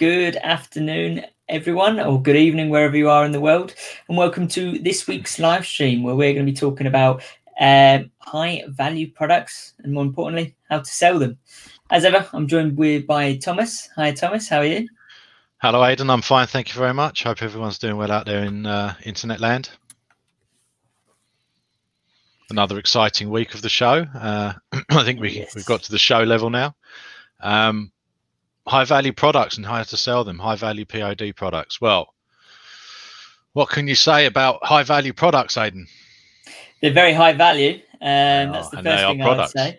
Good afternoon, everyone, or good evening, wherever you are in the world, and welcome to this week's live stream where we're going to be talking about uh, high value products and, more importantly, how to sell them. As ever, I'm joined with by Thomas. Hi, Thomas. How are you? Hello, Aidan. I'm fine. Thank you very much. Hope everyone's doing well out there in uh, internet land. Another exciting week of the show. Uh, I think we, yes. we've got to the show level now. Um, high value products and how to sell them, high value POD products. Well, what can you say about high value products, Aidan? They're very high value. Um, that's the first thing I would say.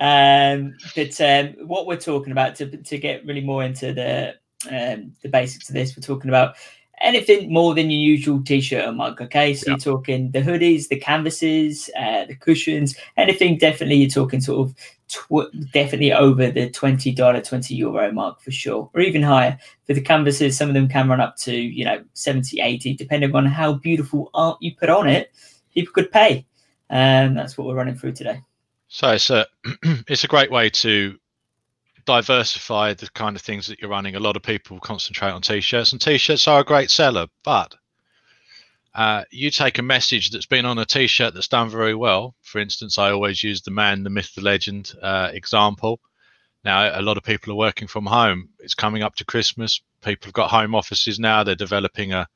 Um, but um, what we're talking about to, to get really more into the um, the basics of this, we're talking about anything more than your usual t-shirt or mug. Okay, so yep. you're talking the hoodies, the canvases, uh, the cushions, anything. Definitely, you're talking sort of tw- definitely over the twenty dollar, twenty euro mark for sure, or even higher for the canvases. Some of them can run up to you know 70, 80, depending on how beautiful art you put on it. People could pay, and um, that's what we're running through today. So it's a it's a great way to diversify the kind of things that you're running. A lot of people concentrate on t-shirts, and t-shirts are a great seller, but uh, you take a message that's been on a t-shirt that's done very well. For instance, I always use the man, the myth, the legend uh, example. Now, a lot of people are working from home. It's coming up to Christmas. People have got home offices now. They're developing a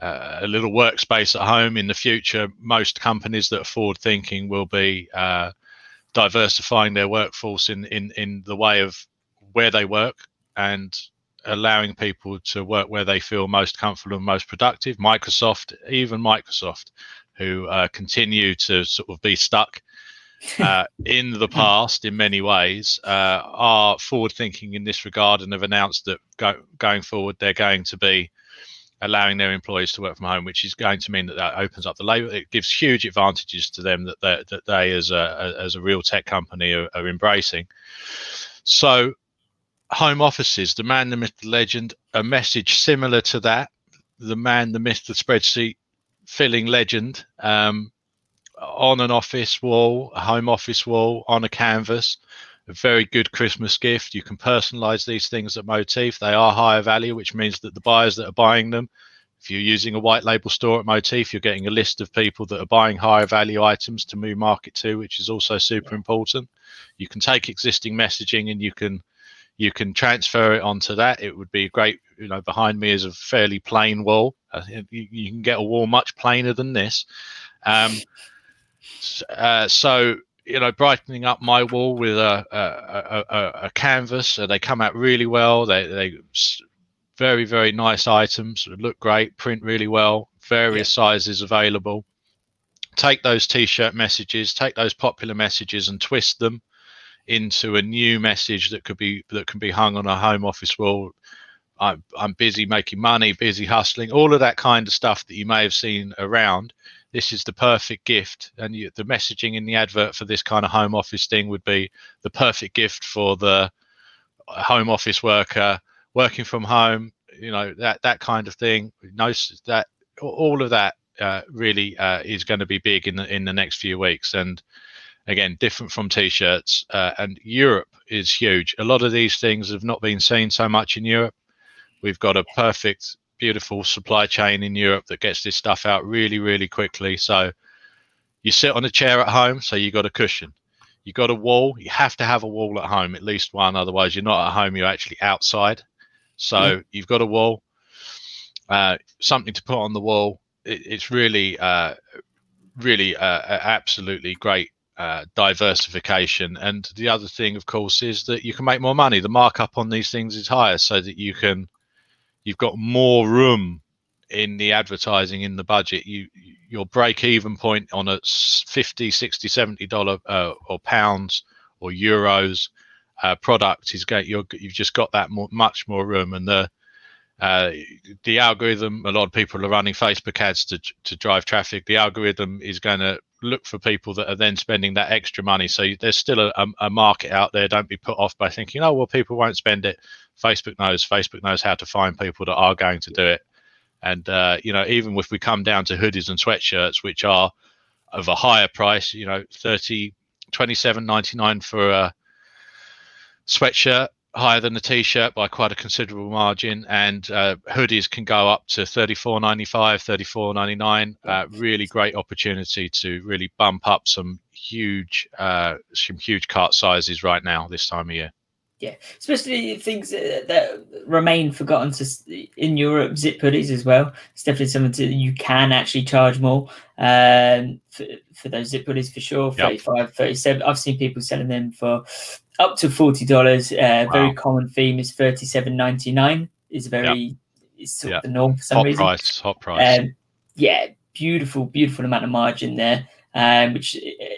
a little workspace at home. In the future, most companies that are forward thinking will be uh, diversifying their workforce in, in in the way of where they work and allowing people to work where they feel most comfortable and most productive. Microsoft, even Microsoft, who uh, continue to sort of be stuck uh, in the past in many ways, uh, are forward thinking in this regard and have announced that go, going forward they're going to be allowing their employees to work from home, which is going to mean that that opens up the labor. It gives huge advantages to them that they, that they as a as a real tech company are, are embracing. So home offices, the man, the myth, the legend, a message similar to that, the man, the myth, the spreadsheet filling legend um, on an office wall, a home office wall, on a canvas. A very good Christmas gift. You can personalize these things at Motif. They are higher value, which means that the buyers that are buying them, if you're using a white label store at Motif, you're getting a list of people that are buying higher value items to move market to, which is also super important. You can take existing messaging and you can you can transfer it onto that. It would be great. You know, behind me is a fairly plain wall. Uh, you, you, can get a wall much plainer than this. Um, uh, so you know, brightening up my wall with a a, a, a canvas, uh, they come out really well. They they very very nice items, look great, print really well. Various yeah. sizes available. Take those t-shirt messages, take those popular messages, and twist them into a new message that could be that can be hung on a home office wall. I'm, I'm busy making money, busy hustling, all of that kind of stuff that you may have seen around. This is the perfect gift, and you, the messaging in the advert for this kind of home office thing would be the perfect gift for the home office worker working from home. You know that that kind of thing. Knows that all of that uh, really uh, is going to be big in the in the next few weeks, and again different from t-shirts uh, and europe is huge a lot of these things have not been seen so much in europe we've got a perfect beautiful supply chain in europe that gets this stuff out really really quickly so you sit on a chair at home so you got a cushion you got a wall you have to have a wall at home at least one otherwise you're not at home you're actually outside so yeah. you've got a wall uh, something to put on the wall it, it's really uh, really uh, absolutely great uh, diversification. And the other thing, of course, is that you can make more money. The markup on these things is higher, so that you can, you've got more room in the advertising in the budget. You your break even point on a 50, 60, 70 dollar uh, or pounds or euros uh, product is going. You're, you've just got that more, much more room, and the uh, the algorithm. A lot of people are running Facebook ads to to drive traffic. The algorithm is going to look for people that are then spending that extra money. So there's still a, a, market out there. Don't be put off by thinking, oh, well, people won't spend it. Facebook knows. Facebook knows how to find people that are going to do it. And, uh, you know, even if we come down to hoodies and sweatshirts, which are of a higher price, you know, 30, 27.99 for a sweatshirt, higher than the t-shirt by quite a considerable margin and uh, hoodies can go up to 34.95 34.99 uh, really great opportunity to really bump up some huge uh, some huge cart sizes right now this time of year yeah, especially things that remain forgotten to in Europe, zip hoodies as well. It's definitely something to, you can actually charge more um, for, for those zip hoodies for sure. 35, 37. I've seen people selling them for up to forty dollars. Uh, wow. Very common theme is thirty seven ninety nine. Is very yep. is sort yep. of the norm for some hot reason. Price, hot price. Um, yeah, beautiful, beautiful amount of margin there. Um, which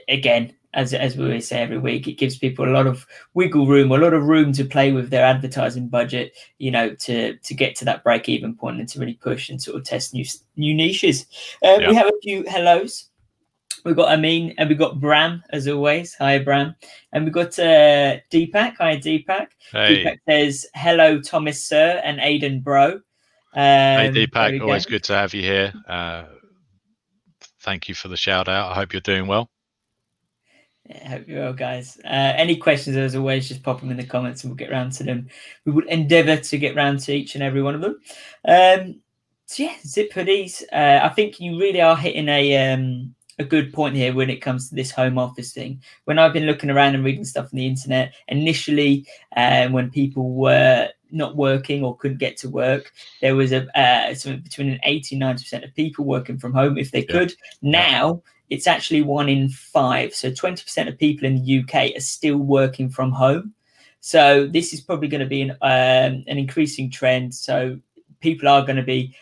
again as as we always say every week, it gives people a lot of wiggle room, a lot of room to play with their advertising budget, you know, to to get to that break even point and to really push and sort of test new new niches. Um, yeah. We have a few hellos. We've got Amin and we've got Bram as always. Hi Bram. And we've got uh, Deepak. Hi Deepak. Hey. Deepak says hello Thomas Sir and Aidan Bro. Um, hey Deepak, always go. good to have you here. Uh, thank you for the shout out. I hope you're doing well. Yeah, hope you're well, guys. Uh, any questions, as always, just pop them in the comments and we'll get around to them. We would endeavour to get round to each and every one of them. Um, so yeah, zip hoodies. Uh, I think you really are hitting a um, a good point here when it comes to this home office thing. When I've been looking around and reading stuff on the internet, initially, uh, when people were not working or couldn't get to work, there was a uh, something between an 80 90 percent of people working from home if they could. Yeah. Now it's actually one in five. So 20% of people in the UK are still working from home. So this is probably going to be an, um, an increasing trend. So people are going to be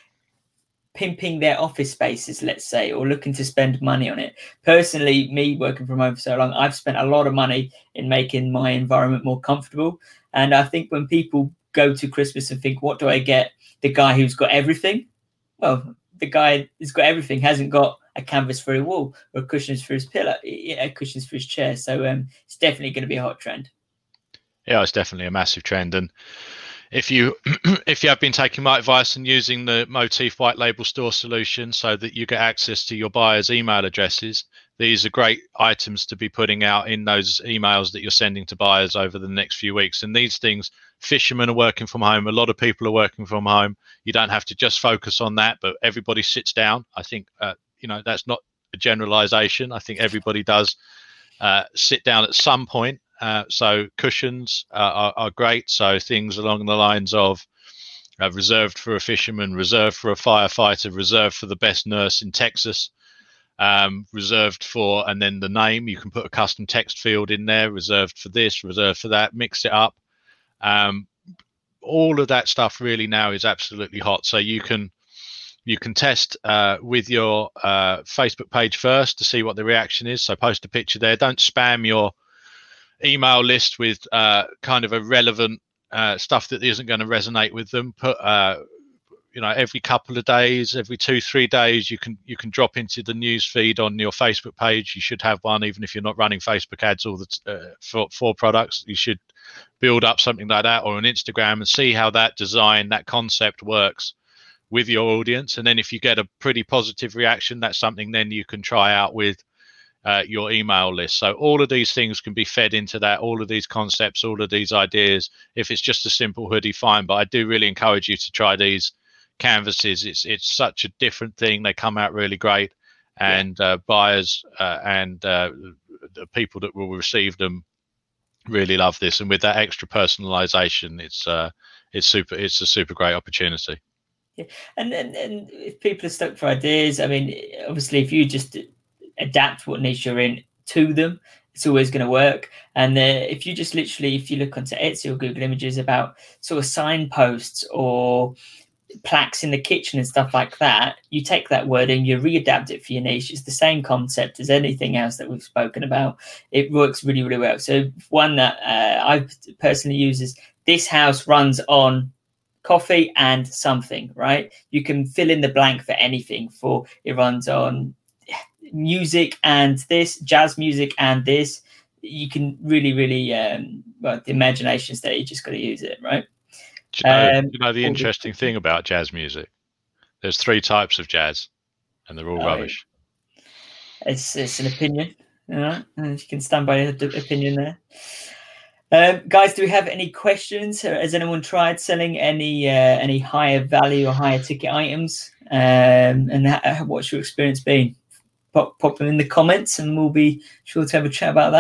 pimping their office spaces, let's say, or looking to spend money on it. Personally, me working from home for so long, I've spent a lot of money in making my environment more comfortable. And I think when people go to Christmas and think, what do I get? The guy who's got everything. Well, the guy who's got everything hasn't got a canvas for a wall or cushions for his pillow, yeah, cushions for his chair. So um, it's definitely going to be a hot trend. Yeah, it's definitely a massive trend, and if you if you have been taking my advice and using the Motif white label store solution so that you get access to your buyers' email addresses, these are great items to be putting out in those emails that you're sending to buyers over the next few weeks. And these things, fishermen are working from home. A lot of people are working from home. You don't have to just focus on that, but everybody sits down. I think uh, you know that's not a generalization. I think everybody does uh, sit down at some point. Uh, so cushions uh, are, are, great. So things along the lines of uh, reserved for a fisherman, reserved for a firefighter, reserved for the best nurse in Texas, um, reserved for, and then the name. You can put a custom text field in there, reserved for this, reserved for that. Mix it up. Um, all of that stuff really now is absolutely hot. So you can you can test uh, with your uh, Facebook page first to see what the reaction is. So post a picture there. Don't spam your email list with uh, kind of irrelevant uh, stuff that isn't going to resonate with them. Put uh, you know every couple of days, every two three days, you can you can drop into the news feed on your Facebook page. You should have one, even if you're not running Facebook ads all the t- uh, for for products. You should build up something like that or on Instagram and see how that design that concept works with your audience. And then if you get a pretty positive reaction, that's something then you can try out with uh, your email list. So all of these things can be fed into that, all of these concepts, all of these ideas. If it's just a simple hoodie, fine. But I do really encourage you to try these canvases. It's it's such a different thing. They come out really great, and yeah. uh, buyers uh, and uh, the people that will receive them really love this. And with that extra personalization, it's uh, it's super. It's a super great opportunity. Yeah, and, and and if people are stuck for ideas, I mean, obviously, if you just adapt what niche you're in to them, it's always going to work. And uh, if you just literally, if you look onto Etsy or Google Images about sort of signposts or plaques in the kitchen and stuff like that, you take that wording, you readapt it for your niche. It's the same concept as anything else that we've spoken about. It works really, really well. So one that uh, I personally use is this house runs on coffee and something, right? You can fill in the blank for anything. For it runs on music and this, jazz music and this. You can really, really, um, well, the imagination's there. You just got to use it, right? You know, um, you know the interesting the- thing about jazz music? There's three types of jazz, and they're all oh, rubbish. It's it's an opinion, you know, and you can stand by the opinion there. Um, guys, do we have any questions? Has anyone tried selling any uh, any higher value or higher ticket items? Um, and ha- what's your experience been? Pop, pop them in the comments, and we'll be sure to have a chat about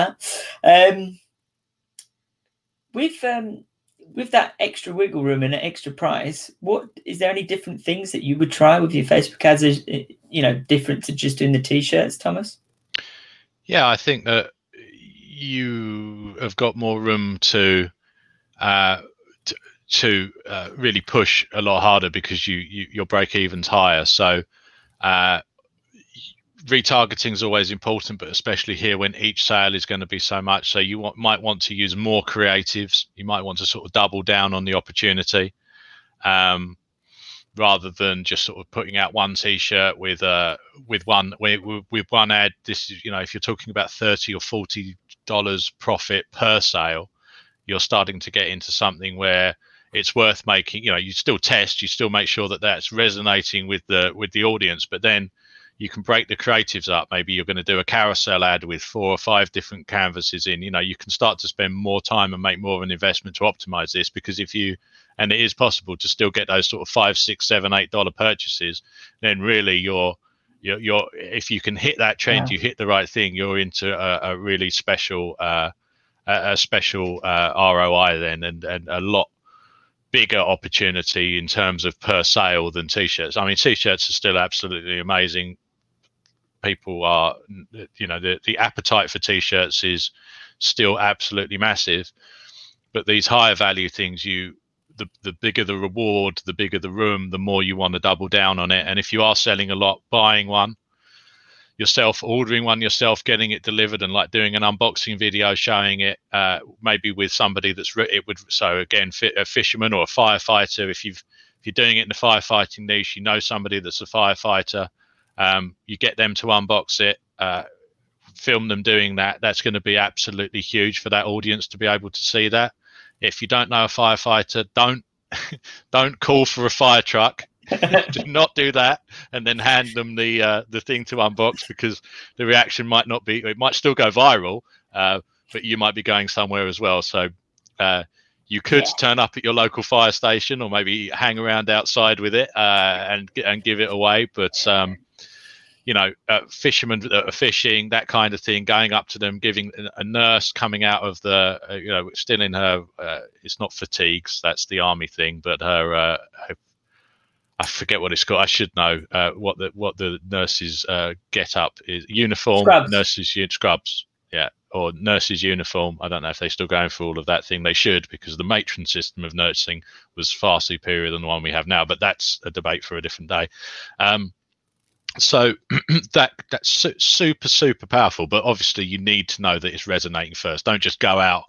that. Um, with um, with that extra wiggle room and an extra price, what is there any different things that you would try with your Facebook ads? You know, different to just doing the t-shirts, Thomas. Yeah, I think that you have got more room to uh, to, to uh, really push a lot harder because you, you your break even's higher. So uh, retargeting is always important, but especially here when each sale is going to be so much. So you might want to use more creatives. You might want to sort of double down on the opportunity. Um, rather than just sort of putting out one t-shirt with uh with one with, with one ad. This is you know if you're talking about 30 or 40 dollars profit per sale you're starting to get into something where it's worth making you know you still test you still make sure that that's resonating with the with the audience. But then you can break the creatives up maybe you're going to do a carousel ad with four or five different canvases in you know you can start to spend more time and make more of an investment to optimize this because if you and it is possible to still get those sort of five, six, seven, eight dollar purchases, then really you're you're, you're if you can hit that trend, yeah. you hit the right thing, you're into a, a really special uh, a, a, special uh, ROI then, and and a lot bigger opportunity in terms of per sale than t-shirts. I mean, t-shirts are still absolutely amazing. People are, you know, the the appetite for t-shirts is still absolutely massive, but these higher value things, you the, the bigger the reward, the bigger the room, the more you want to double down on it. And if you are selling a lot, buying one yourself, ordering one yourself, getting it delivered, and like doing an unboxing video showing it, uh, maybe with somebody that's re- it would. So again, a fisherman or a firefighter. If you've if you're doing it in the firefighting niche, you know somebody that's a firefighter. Um, you get them to unbox it. Uh, film them doing that that's going to be absolutely huge for that audience to be able to see that if you don't know a firefighter, don't don't call for a fire truck. do not do that, and then hand them the uh, the thing to unbox because the reaction might not be. It might still go viral, uh, but you might be going somewhere as well. So uh, you could yeah. turn up at your local fire station, or maybe hang around outside with it uh, and and give it away. But um, you know, uh, fishermen that are fishing, that kind of thing, going up to them, giving a nurse coming out of the, uh, you know, still in her, uh, it's not fatigues, that's the army thing, but her, uh, her I forget what it's called. I should know uh, what the what the nurses uh, get up is uniform scrubs. nurses scrubs, yeah, or nurses uniform. I don't know if they're still going for all of that thing. They should because the matron system of nursing was far superior than the one we have now. But that's a debate for a different day. Um, so that that's su- super super powerful but obviously you need to know that it's resonating first. Don't just go out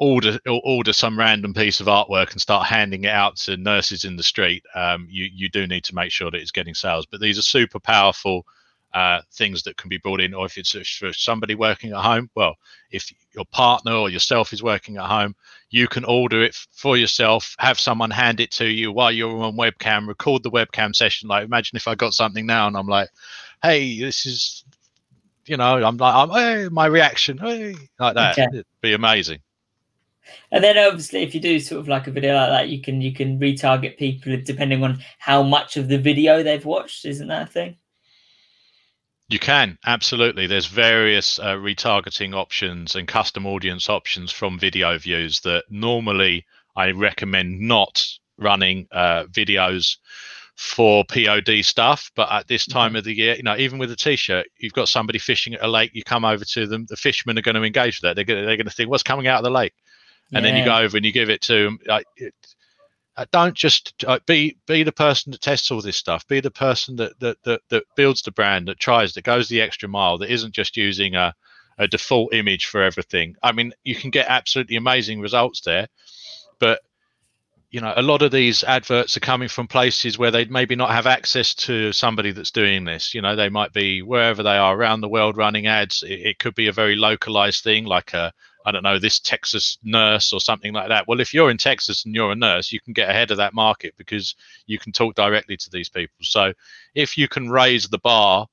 order order some random piece of artwork and start handing it out to nurses in the street. Um, you you do need to make sure that it's getting sales. But these are super powerful uh, things that can be brought in, or if it's for somebody working at home, well, if your partner or yourself is working at home, you can order it for yourself, have someone hand it to you while you're on webcam, record the webcam session. Like, imagine if I got something now and I'm like, hey, this is, you know, I'm like, I'm, hey, my reaction, hey, like that. Okay. It'd be amazing. And then obviously, if you do sort of like a video like that, you can you can retarget people depending on how much of the video they've watched. Isn't that a thing? You can absolutely. There's various uh, retargeting options and custom audience options from video views that normally I recommend not running uh, videos for POD stuff. But at this time mm-hmm. of the year, you know, even with a t-shirt, you've got somebody fishing at a lake. You come over to them. The fishermen are going to engage with that. They're going to, they're going to think, "What's coming out of the lake?" And yeah. then you go over and you give it to them. Like, it, don't just uh, be be the person that tests all this stuff. Be the person that, that that that builds the brand, that tries, that goes the extra mile, that isn't just using a a default image for everything. I mean, you can get absolutely amazing results there, but you know, a lot of these adverts are coming from places where they maybe not have access to somebody that's doing this. You know, they might be wherever they are around the world running ads. It, it could be a very localized thing, like a I don't know, this Texas nurse or something like that. Well, if you're in Texas and you're a nurse, you can get ahead of that market because you can talk directly to these people. So if you can raise the bar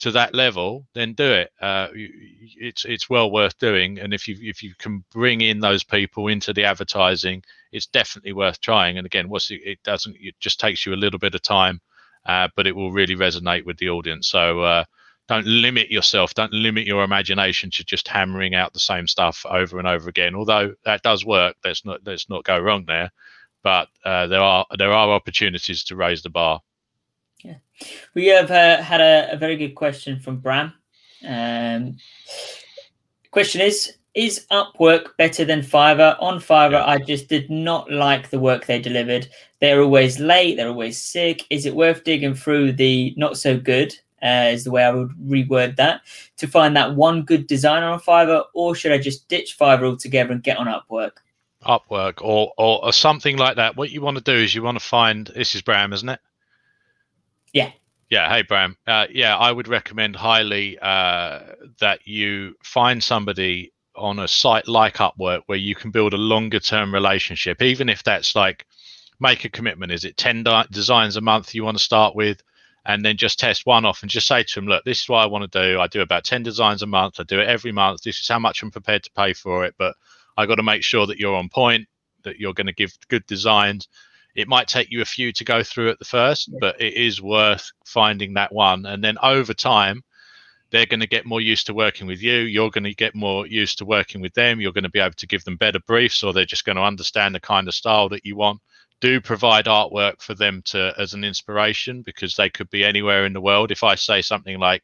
to that level, then do it. Uh, it's it's well worth doing, and if you if you can bring in those people into the advertising, it's definitely worth trying. And again, what's it, it doesn't it just takes you a little bit of time, uh, but it will really resonate with the audience. So uh, don't limit yourself, don't limit your imagination to just hammering out the same stuff over and over again. Although that does work, let's not let's not go wrong there. But uh, there are there are opportunities to raise the bar. Yeah, we have uh, had a, a, very good question from Bram. Um, question is: Is Upwork better than Fiverr? On Fiverr, yeah. I just did not like the work they delivered. They're always late. They're always sick. Is it worth digging through the not so good? Uh, is the way I would reword that to find that one good designer on Fiverr, or should I just ditch Fiverr altogether and get on Upwork? Upwork or, or, or something like that. What you want to do is you want to find this is Bram, isn't it? Yeah. Yeah. Hey, Bram. Uh, yeah, I would recommend highly uh, that you find somebody on a site like Upwork where you can build a longer term relationship, even if that's like make a commitment. Is it 10 di- designs a month you want to start with? And then just test one off and just say to them, look, this is what I want to do. I do about 10 designs a month. I do it every month. This is how much I'm prepared to pay for it. But I got to make sure that you're on point, that you're going to give good designs. It might take you a few to go through at the first, but it is worth finding that one. And then over time, they're going to get more used to working with you. You're going to get more used to working with them. You're going to be able to give them better briefs, or they're just going to understand the kind of style that you want. Do provide artwork for them to as an inspiration because they could be anywhere in the world. If I say something like,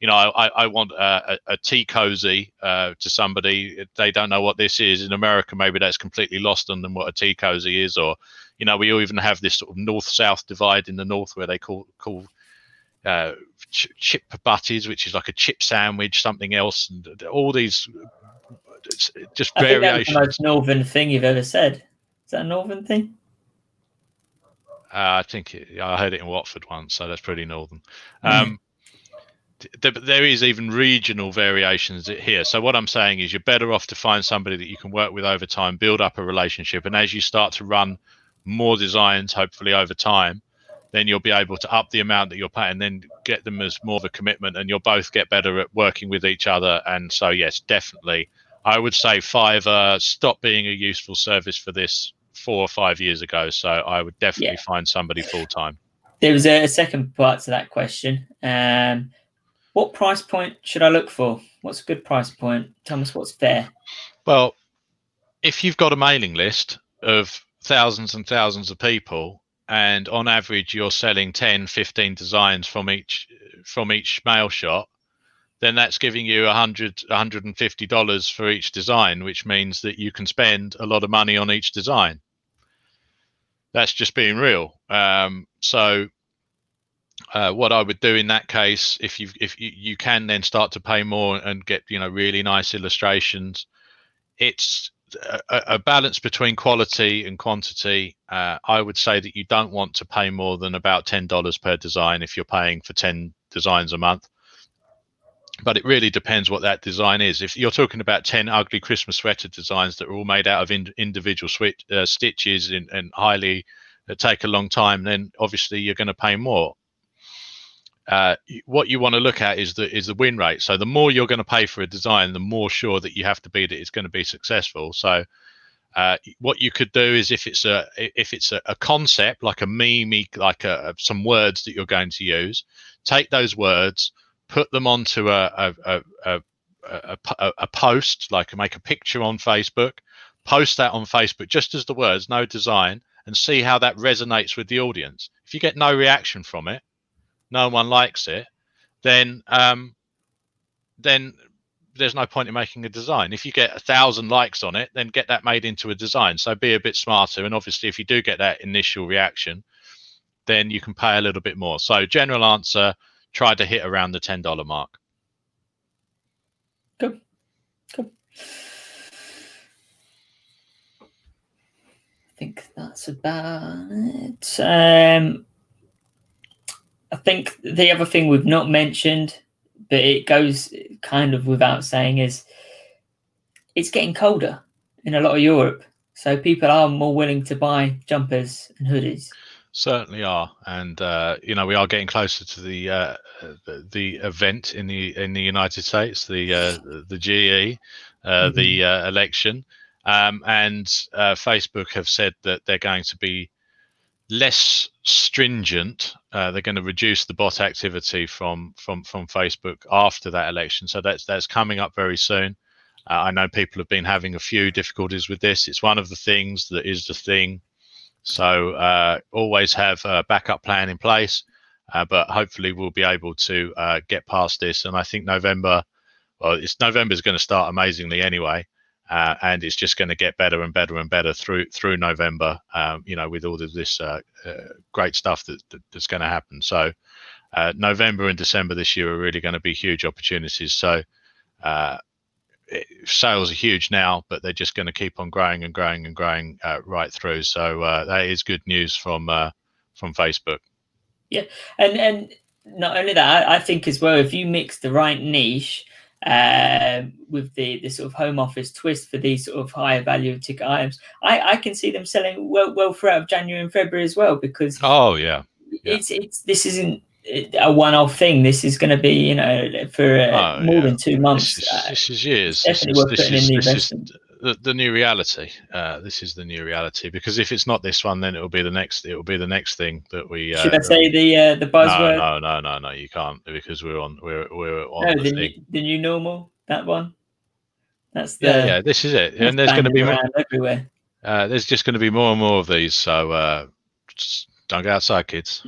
you know, I, I want a, a tea cozy uh, to somebody. They don't know what this is. In America, maybe that's completely lost on them what a tea cozy is. Or, you know, we even have this sort of north-south divide in the north where they call call uh, ch- chip butties, which is like a chip sandwich, something else, and all these just I variations. Think that's the most northern thing you've ever said. Is that a northern thing? Uh, I think it, I heard it in Watford once, so that's pretty northern. Mm. Um, there is even regional variations here. So what I'm saying is you're better off to find somebody that you can work with over time, build up a relationship, and as you start to run more designs, hopefully over time, then you'll be able to up the amount that you're paying, and then get them as more of a commitment, and you'll both get better at working with each other. And so, yes, definitely, I would say Fiverr stop being a useful service for this four or five years ago. So I would definitely yeah. find somebody full time. There was a, second part to that question. Um, what price point should I look for? What's a good price point? Tell us what's fair. Well, if you've got a mailing list of thousands and thousands of people and on average you're selling 10 15 designs from each from each mail shot then that's giving you 100 150 dollars for each design which means that you can spend a lot of money on each design that's just being real um, so uh, what I would do in that case, if you if you, you can then start to pay more and get you know really nice illustrations, it's a, a balance between quality and quantity. Uh, I would say that you don't want to pay more than about ten dollars per design if you're paying for ten designs a month. But it really depends what that design is. If you're talking about ten ugly Christmas sweater designs that are all made out of in, individual uh, stitches and, and highly that take a long time, then obviously you're going to pay more uh, what you want to look at is the is the win rate. So the more you're going to pay for a design, the more sure that you have to be that it's going to be successful. So uh, what you could do is if it's a if it's a, a concept like a meme, like a, some words that you're going to use, take those words, put them onto a a, a, a, a post, like make a picture on Facebook, post that on Facebook just as the words, no design, and see how that resonates with the audience. If you get no reaction from it, no one likes it, then um, then there's no point in making a design. If you get a thousand likes on it, then get that made into a design. So be a bit smarter. And obviously, if you do get that initial reaction, then you can pay a little bit more. So general answer: try to hit around the ten dollar mark. Good. Good. I think that's about it. Um, I think the other thing we've not mentioned, but it goes kind of without saying, is it's getting colder in a lot of Europe. So people are more willing to buy jumpers and hoodies. Certainly are, and uh, you know we are getting closer to the uh, the, the event in the in the United States, the uh, the GE, uh, mm-hmm. the uh, election, um, and uh, Facebook have said that they're going to be less stringent. they're going to reduce the bot activity from from from Facebook after that election, so that's that's coming up very soon. I know people have been having a few difficulties with this. It's one of the things that is the thing so uh, always have a backup plan in place, uh, but hopefully we'll be able to uh, get past this. And I think November, well, it's November is going to start amazingly anyway, uh, and it's just going to get better and better and better through through November. Um, you know, with all of this uh, uh, great stuff that, that, that's going to happen. So November and December this year are really going to be huge opportunities. So sales are huge now, but they're just going to keep on growing and growing and growing uh, right through. So uh, that is good news from uh, from Facebook. Yeah, and and not only that, I, I think as well, if you mix the right niche uh, with the the sort of home office twist for these sort of higher value ticket items, I I can see them selling well well throughout January and February as well because oh yeah. yeah. It's it's this isn't a one-off thing. This is going to be, you know, for uh, oh, more yeah. than two months. This is, this is years. Definitely worth putting is, in the investment. The, the, new reality. Uh, this is the new reality because if it's not this one, then it will be the next. It will be the next thing that we. Uh, Should I say the uh, the buzzword? No, no, no, no, no. You can't because we're on. We're we're on. No, the, the, new, the new normal. That one. That's the. Yeah, yeah. This is it, and there's going to be more, everywhere. Uh, there's just going to be more and more of these. So. Uh, just, don't go outside, kids.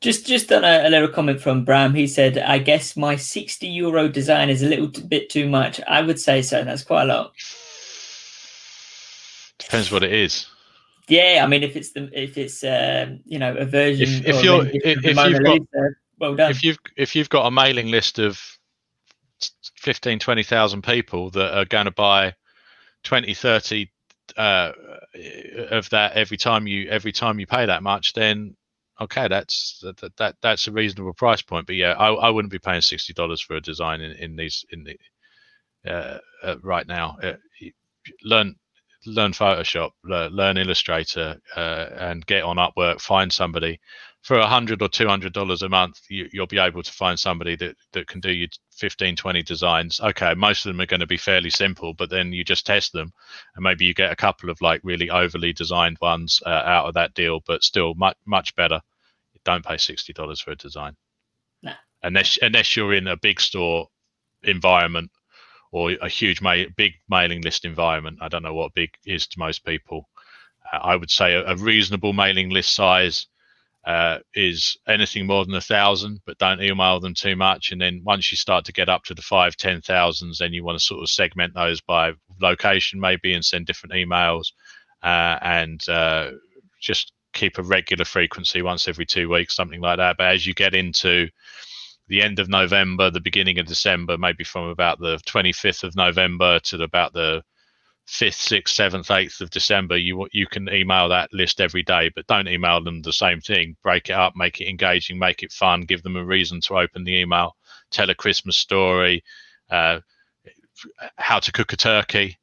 Just just on a, a, little comment from Bram. He said, "I guess my sixty euro design is a little bit too much." I would say so. That's quite a lot. Depends what it is. Yeah, I mean, if it's the if it's um, you know a version. If, if you're if, if you've got well done. If you've if you've got a mailing list of 15, 20,000 people that are going to buy 20, 30 uh, of that every time you every time you pay that much, then okay, that's that, that that's a reasonable price point. But yeah, I, I wouldn't be paying sixty dollars for a design in, in these in the uh, uh, right now. Uh, learn learn Photoshop, learn Illustrator, uh, and get on Upwork. Find somebody for a hundred or two hundred dollars a month. You, will be able to find somebody that that can do you 15, 20 designs. Okay, most of them are going to be fairly simple, but then you just test them, and maybe you get a couple of like really overly designed ones uh, out of that deal, but still much much better. Don't pay sixty dollars for a design. Nah. Unless unless you're in a big store environment or a huge ma- big mailing list environment. I don't know what big is to most people. Uh, I would say a, a, reasonable mailing list size uh, is anything more than a thousand, but don't email them too much. And then once you start to get up to the five, ten thousands, then you want to sort of segment those by location maybe and send different emails uh, and uh, just keep a regular frequency once every two weeks, something like that. But as you get into the end of November, the beginning of December, maybe from about the 25th of November to about the 5th, 6th, 7th, 8th of December, you you can email that list every day, but don't email them the same thing. Break it up, make it engaging, make it fun, give them a reason to open the email, tell a Christmas story, uh, how to cook a turkey,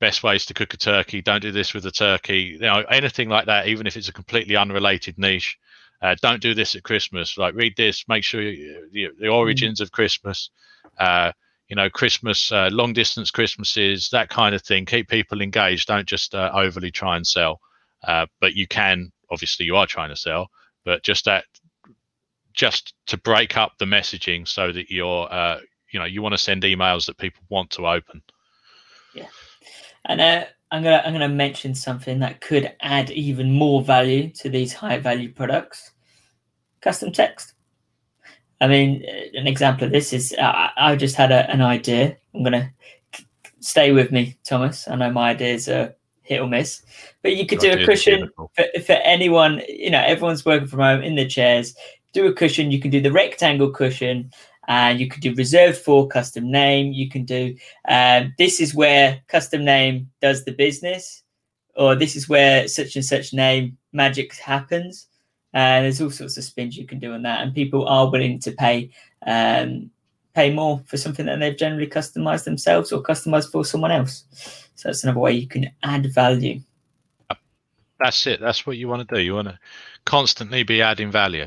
best ways to cook a turkey. Don't do this with a turkey. You know, anything like that, even if it's a completely unrelated niche. Uh, don't do this at Christmas. Like read this. Make sure you, the, the origins of Christmas. Uh, you know, Christmas, uh, long distance Christmases, that kind of thing. Keep people engaged. Don't just uh, overly try and sell. Uh, but you can, obviously, you are trying to sell, but just that, just to break up the messaging so that you're, uh, you know, you want to send emails that people want to open. Yeah, and uh, I'm gonna I'm gonna mention something that could add even more value to these high value products. Custom text. I mean, uh, an example of this is I, I just had a, an idea. I'm going to stay with me, Thomas. I know my ideas are hit or miss, but you could Your do a cushion for, for anyone. You know, everyone's working from home in the chairs. Do a cushion. You can do the rectangle cushion, and you could do reserved for custom name. You can do um, this is where custom name does the business, or this is where such and such name magic happens. Uh, there's all sorts of spins you can do on that, and people are willing to pay um, pay more for something that they've generally customized themselves or customized for someone else. So that's another way you can add value. That's it. That's what you want to do. You want to constantly be adding value.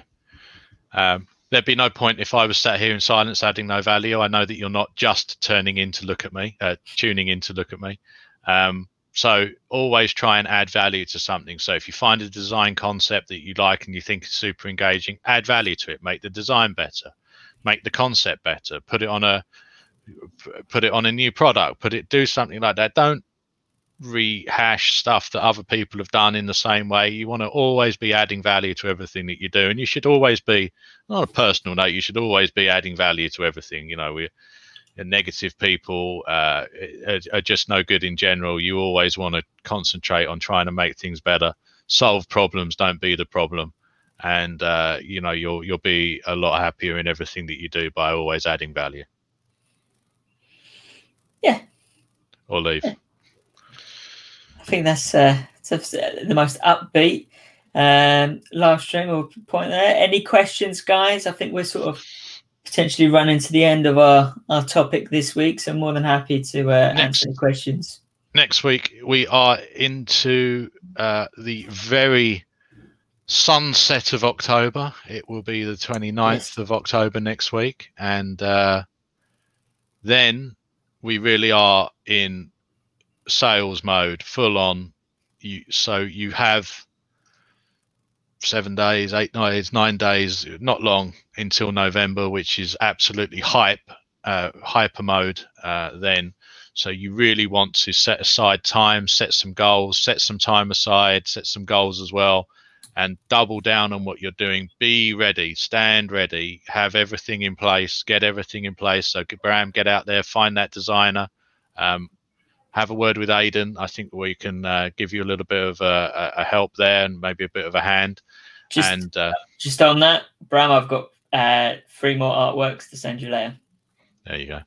Um, there'd be no point if I was sat here in silence adding no value. I know that you're not just turning in to look at me, uh, tuning in to look at me. Um, so always try and add value to something. So if you find a design concept that you like and you think is super engaging, add value to it. Make the design better, make the concept better. Put it on a put it on a new product. Put it do something like that. Don't rehash stuff that other people have done in the same way. You want to always be adding value to everything that you do, and you should always be on a personal note. You should always be adding value to everything. You know, we negative people uh, are, are just no good in general. You always want to concentrate on trying to make things better, solve problems, don't be the problem, and uh, you know you'll you'll be a lot happier in everything that you do by always adding value. Yeah. Or leave. Yeah think that's, uh, the most upbeat um, live stream or point there. Any questions, guys? I think we're sort of potentially run into the end of our, our topic this week, so I'm more than happy to uh, next, answer questions. Next week, we are into uh, the very sunset of October. It will be the 29th yes. of October next week. And uh, then we really are in sales mode, full on. You so you have seven days, eight days, nine days, not long until November, which is absolutely hype, uh, hyper mode. Uh, then, so you really want to set aside time, set some goals, set some time aside, set some goals as well, and double down on what you're doing. Be ready, stand ready, have everything in place, get everything in place. So, Bram, get out there, find that designer. Um, have a word with Aidan. I think we can uh, give you a little bit of a, a, help there and maybe a bit of a hand. Just, and uh, just on that, Bram, I've got uh, three more artworks to send you later. There you go.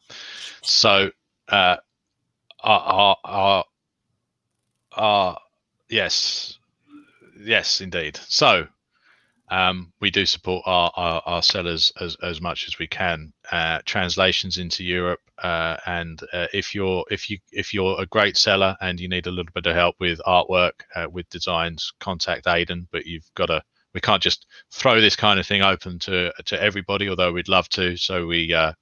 So, uh, our, our, our, yes, yes, indeed. So, um, we do support our, our, our, sellers as, as much as we can. Uh, translations into Europe, uh, and uh, if you're if you if you're a great seller and you need a little bit of help with artwork, uh, with designs, contact Aidan. But you've got to we can't just throw this kind of thing open to to everybody, although we'd love to. So we uh,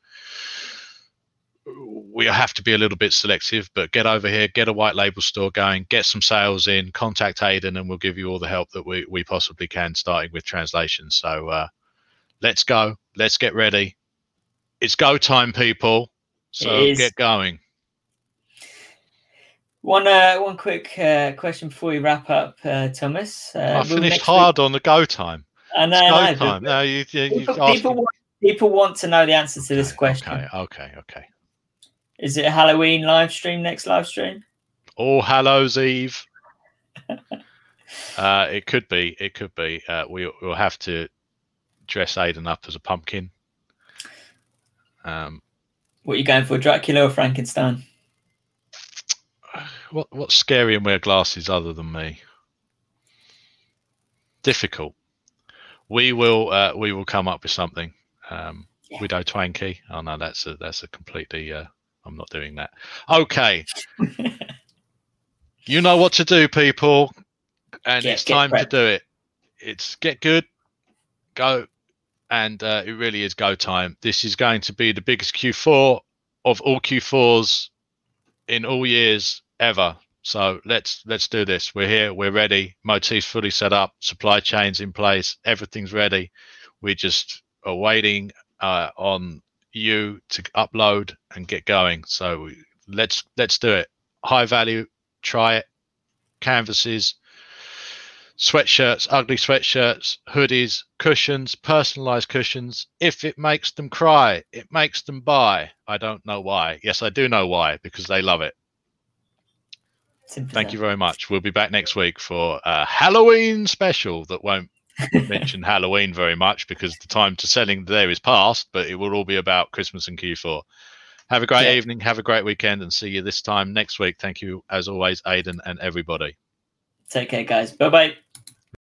we have to be a little bit selective, but get over here, get a white label store going, get some sales in, contact Aidan, and we'll give you all the help that we, we possibly can, starting with translation. So uh, let's go. Let's get ready. It's go time, people. So get going. One uh, one quick uh, question before we wrap up, uh, Thomas. Uh, I finished hard week... on the go time. I know. It's go no, time. No, you, you, people, people, want, people, want, to know the answer to this question. Okay, okay, okay. Is it a Halloween live stream? Next live stream? All Hallows Eve. uh, it could be. It could be. Uh, we, will have to dress Aidan up as a pumpkin. Um, what are you going for, Dracula or Frankenstein? What What's scary and wear glasses other than me? Difficult. We will. Uh, we will come up with something. Um, yeah. Widow Twankey. Oh no, that's a that's a completely uh, I'm not doing that. Okay. you know what to do, people. And get, it's time to do it. It's get good, go. And uh, it really is go time. This is going to be the biggest Q4 of all Q4s in all years ever. So let's let's do this. We're here. We're ready. Motif's fully set up. Supply chains in place. Everything's ready. We just are waiting uh, on you to upload and get going. So let's let's do it. High value, try it. Canvases, sweatshirts, ugly sweatshirts, hoodies, cushions, personalized cushions. If it makes them cry, it makes them buy. I don't know why. Yes, I do know why because they love it. Thank you very much. We'll be back next week for a Halloween special that won't mention Halloween very much because the time to selling there is past, but it will all be about Christmas and Q4. Have a great yeah. evening, have a great weekend, and see you this time next week. Thank you, as always, Aidan and everybody. Take care, guys. Bye bye.